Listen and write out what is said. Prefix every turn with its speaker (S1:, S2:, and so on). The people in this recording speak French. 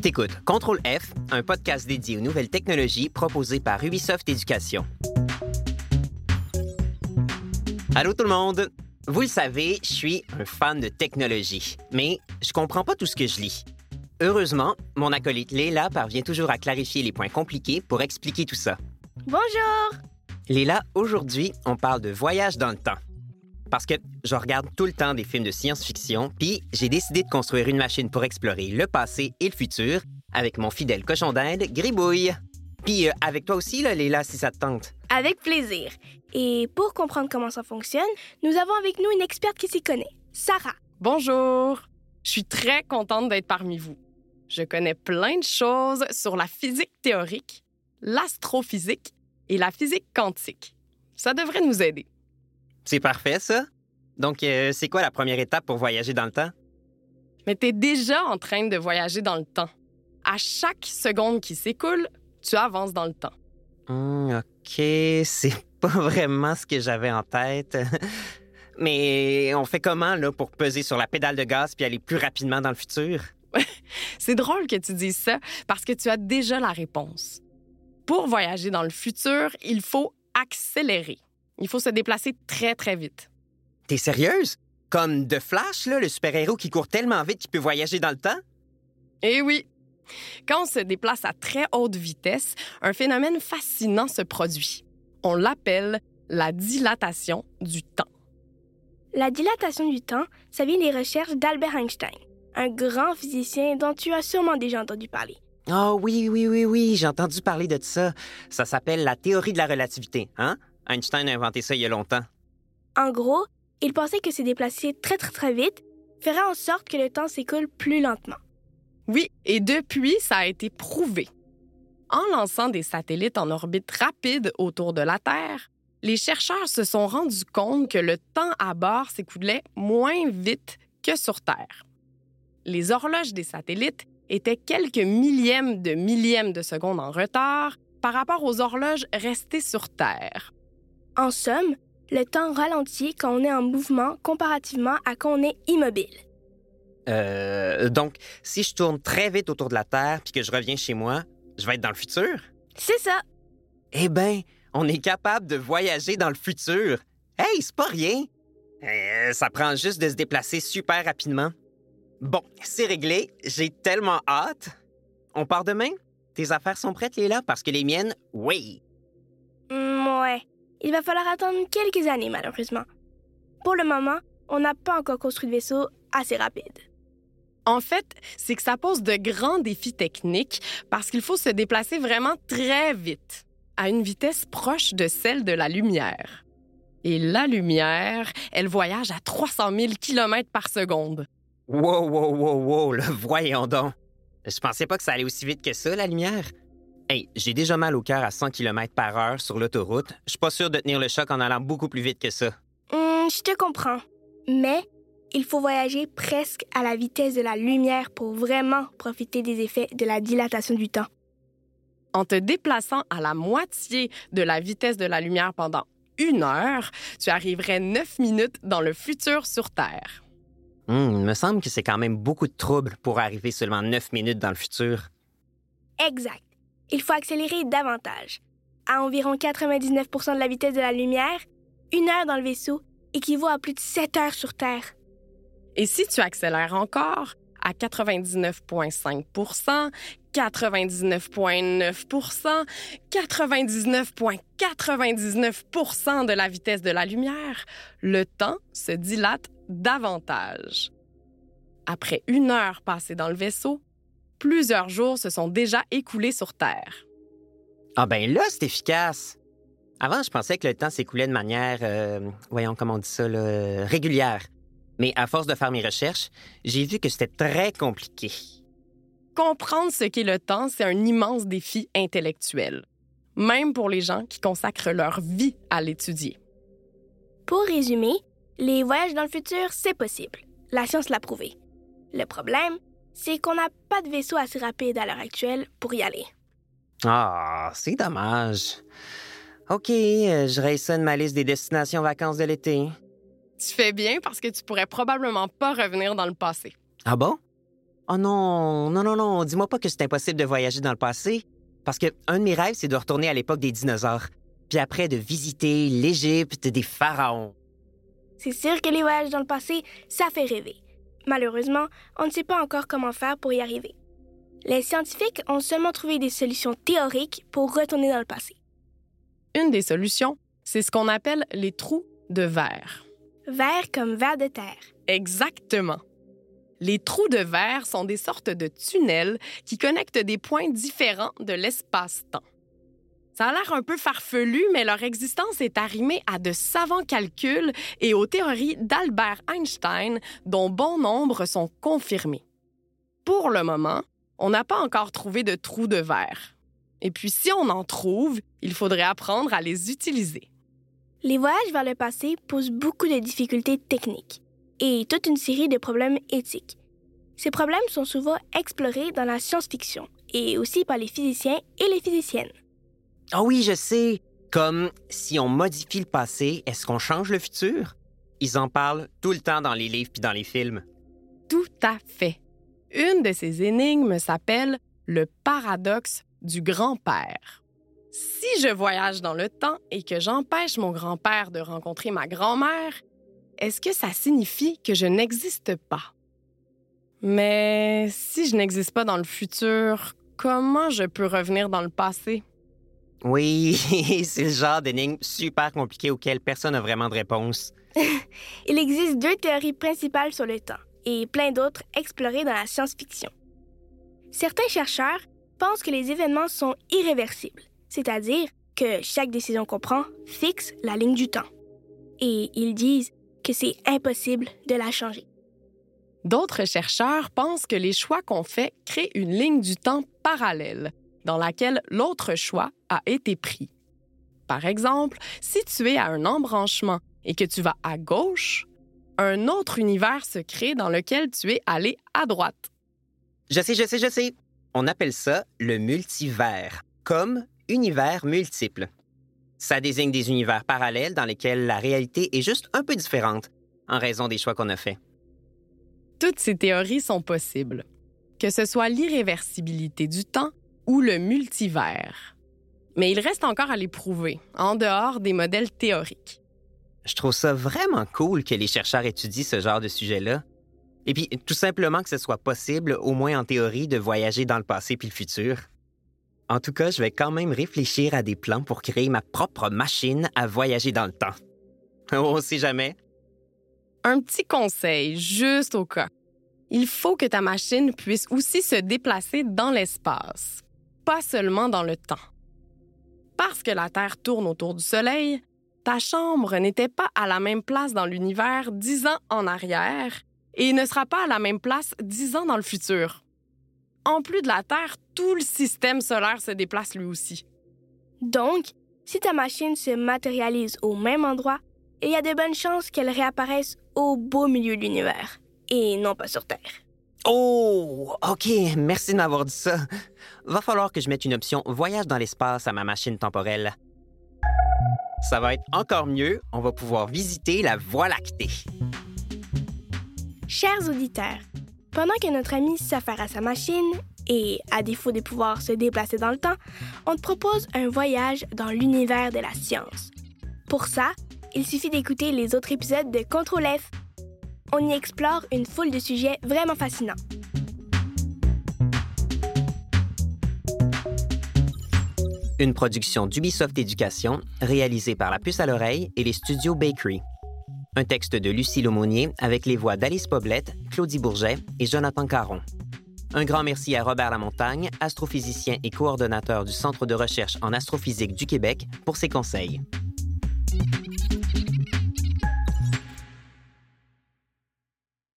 S1: T'écoutes Contrôle F, un podcast dédié aux nouvelles technologies proposé par Ubisoft Éducation. Allô tout le monde! Vous le savez, je suis un fan de technologie, mais je comprends pas tout ce que je lis. Heureusement, mon acolyte Léla parvient toujours à clarifier les points compliqués pour expliquer tout ça.
S2: Bonjour!
S1: Léla, aujourd'hui, on parle de voyage dans le temps. Parce que je regarde tout le temps des films de science-fiction, puis j'ai décidé de construire une machine pour explorer le passé et le futur avec mon fidèle cochon d'Inde, Gribouille. Puis euh, avec toi aussi, là, Léla, si ça te tente.
S2: Avec plaisir. Et pour comprendre comment ça fonctionne, nous avons avec nous une experte qui s'y connaît, Sarah.
S3: Bonjour. Je suis très contente d'être parmi vous. Je connais plein de choses sur la physique théorique, l'astrophysique et la physique quantique. Ça devrait nous aider.
S1: C'est parfait, ça. Donc, euh, c'est quoi la première étape pour voyager dans le temps?
S3: Mais tu es déjà en train de voyager dans le temps. À chaque seconde qui s'écoule, tu avances dans le temps.
S1: Hmm, OK, c'est pas vraiment ce que j'avais en tête. Mais on fait comment, là, pour peser sur la pédale de gaz puis aller plus rapidement dans le futur?
S3: C'est drôle que tu dises ça parce que tu as déjà la réponse. Pour voyager dans le futur, il faut accélérer. Il faut se déplacer très, très vite.
S1: T'es sérieuse? Comme The Flash, là, le super-héros qui court tellement vite qu'il peut voyager dans le temps?
S3: Eh oui! Quand on se déplace à très haute vitesse, un phénomène fascinant se produit. On l'appelle la dilatation du temps.
S2: La dilatation du temps, ça vient des recherches d'Albert Einstein, un grand physicien dont tu as sûrement déjà entendu parler.
S1: Ah oui, oui, oui, oui, j'ai entendu parler de ça. Ça s'appelle la théorie de la relativité, hein? Einstein a inventé ça il y a longtemps.
S2: En gros, il pensait que se déplacer très très très vite ferait en sorte que le temps s'écoule plus lentement.
S3: Oui, et depuis, ça a été prouvé. En lançant des satellites en orbite rapide autour de la Terre, les chercheurs se sont rendus compte que le temps à bord s'écoulait moins vite que sur Terre. Les horloges des satellites étaient quelques millièmes de millièmes de secondes en retard par rapport aux horloges restées sur Terre.
S2: En somme, le temps ralentit quand on est en mouvement comparativement à quand on est immobile.
S1: Euh, donc, si je tourne très vite autour de la Terre puis que je reviens chez moi, je vais être dans le futur?
S2: C'est ça.
S1: Eh bien, on est capable de voyager dans le futur. Hey, c'est pas rien. Euh, ça prend juste de se déplacer super rapidement. Bon, c'est réglé. J'ai tellement hâte. On part demain? Tes affaires sont prêtes, Léla? Parce que les miennes, oui.
S2: Mm, ouais. Il va falloir attendre quelques années, malheureusement. Pour le moment, on n'a pas encore construit de vaisseau assez rapide.
S3: En fait, c'est que ça pose de grands défis techniques parce qu'il faut se déplacer vraiment très vite, à une vitesse proche de celle de la lumière. Et la lumière, elle voyage à 300 000 km par seconde.
S1: Wow, wow, wow, wow, là, voyons donc. Je pensais pas que ça allait aussi vite que ça, la lumière. Hey, j'ai déjà mal au cœur à 100 km par heure sur l'autoroute. Je suis pas sûr de tenir le choc en allant beaucoup plus vite que ça.
S2: Hum, je te comprends. Mais il faut voyager presque à la vitesse de la lumière pour vraiment profiter des effets de la dilatation du temps.
S3: En te déplaçant à la moitié de la vitesse de la lumière pendant une heure, tu arriverais neuf minutes dans le futur sur Terre.
S1: Hum, il me semble que c'est quand même beaucoup de trouble pour arriver seulement neuf minutes dans le futur.
S2: Exact. Il faut accélérer davantage. À environ 99% de la vitesse de la lumière, une heure dans le vaisseau équivaut à plus de 7 heures sur Terre.
S3: Et si tu accélères encore à 99,5% 99,9% 99,99% de la vitesse de la lumière, le temps se dilate davantage. Après une heure passée dans le vaisseau, plusieurs jours se sont déjà écoulés sur Terre.
S1: Ah ben là, c'est efficace. Avant, je pensais que le temps s'écoulait de manière, euh, voyons comment on dit ça, là, régulière. Mais à force de faire mes recherches, j'ai vu que c'était très compliqué.
S3: Comprendre ce qu'est le temps, c'est un immense défi intellectuel, même pour les gens qui consacrent leur vie à l'étudier.
S2: Pour résumer, les voyages dans le futur, c'est possible. La science l'a prouvé. Le problème, c'est qu'on n'a pas de vaisseau assez rapide à l'heure actuelle pour y aller.
S1: Ah, c'est dommage. OK, euh, je raisonne ma liste des destinations vacances de l'été.
S3: Tu fais bien parce que tu pourrais probablement pas revenir dans le passé.
S1: Ah bon? Oh non, non, non, non, dis-moi pas que c'est impossible de voyager dans le passé. Parce que un de mes rêves, c'est de retourner à l'époque des dinosaures. Puis après, de visiter l'Égypte des pharaons.
S2: C'est sûr que les voyages dans le passé, ça fait rêver. Malheureusement, on ne sait pas encore comment faire pour y arriver. Les scientifiques ont seulement trouvé des solutions théoriques pour retourner dans le passé.
S3: Une des solutions, c'est ce qu'on appelle les trous de verre.
S2: Verre comme verre de terre.
S3: Exactement. Les trous de verre sont des sortes de tunnels qui connectent des points différents de l'espace-temps. Ça a l'air un peu farfelu, mais leur existence est arrimée à de savants calculs et aux théories d'Albert Einstein, dont bon nombre sont confirmés. Pour le moment, on n'a pas encore trouvé de trous de verre. Et puis si on en trouve, il faudrait apprendre à les utiliser.
S2: Les voyages vers le passé posent beaucoup de difficultés techniques et toute une série de problèmes éthiques. Ces problèmes sont souvent explorés dans la science-fiction et aussi par les physiciens et les physiciennes.
S1: Ah oui, je sais. Comme si on modifie le passé, est-ce qu'on change le futur? Ils en parlent tout le temps dans les livres puis dans les films.
S3: Tout à fait. Une de ces énigmes s'appelle le paradoxe du grand-père. Si je voyage dans le temps et que j'empêche mon grand-père de rencontrer ma grand-mère, est-ce que ça signifie que je n'existe pas? Mais si je n'existe pas dans le futur, comment je peux revenir dans le passé?
S1: Oui, c'est le genre d'énigme super compliqué auquel personne n'a vraiment de réponse.
S2: Il existe deux théories principales sur le temps et plein d'autres explorées dans la science-fiction. Certains chercheurs pensent que les événements sont irréversibles, c'est-à-dire que chaque décision qu'on prend fixe la ligne du temps. Et ils disent que c'est impossible de la changer.
S3: D'autres chercheurs pensent que les choix qu'on fait créent une ligne du temps parallèle, dans laquelle l'autre choix a été pris. Par exemple, si tu es à un embranchement et que tu vas à gauche, un autre univers se crée dans lequel tu es allé à droite.
S1: Je sais, je sais, je sais. On appelle ça le multivers, comme univers multiple. Ça désigne des univers parallèles dans lesquels la réalité est juste un peu différente en raison des choix qu'on a faits.
S3: Toutes ces théories sont possibles, que ce soit l'irréversibilité du temps ou le multivers. Mais il reste encore à les prouver, en dehors des modèles théoriques.
S1: Je trouve ça vraiment cool que les chercheurs étudient ce genre de sujet-là. Et puis, tout simplement que ce soit possible, au moins en théorie, de voyager dans le passé puis le futur. En tout cas, je vais quand même réfléchir à des plans pour créer ma propre machine à voyager dans le temps. On sait jamais.
S3: Un petit conseil, juste au cas. Il faut que ta machine puisse aussi se déplacer dans l'espace, pas seulement dans le temps. Parce que la Terre tourne autour du Soleil, ta chambre n'était pas à la même place dans l'univers dix ans en arrière et ne sera pas à la même place dix ans dans le futur. En plus de la Terre, tout le système solaire se déplace lui aussi.
S2: Donc, si ta machine se matérialise au même endroit, il y a de bonnes chances qu'elle réapparaisse au beau milieu de l'univers et non pas sur Terre.
S1: Oh, OK, merci de m'avoir dit ça. Va falloir que je mette une option voyage dans l'espace à ma machine temporelle. Ça va être encore mieux, on va pouvoir visiter la Voie lactée.
S2: Chers auditeurs, pendant que notre ami s'affaire à sa machine, et à défaut de pouvoir se déplacer dans le temps, on te propose un voyage dans l'univers de la science. Pour ça, il suffit d'écouter les autres épisodes de Contrôle F. On y explore une foule de sujets vraiment fascinants.
S1: Une production d'Ubisoft Éducation, réalisée par La Puce à l'oreille et les studios Bakery. Un texte de Lucie Laumonier avec les voix d'Alice Poblette, Claudie Bourget et Jonathan Caron. Un grand merci à Robert Lamontagne, astrophysicien et coordonnateur du Centre de recherche en astrophysique du Québec, pour ses conseils.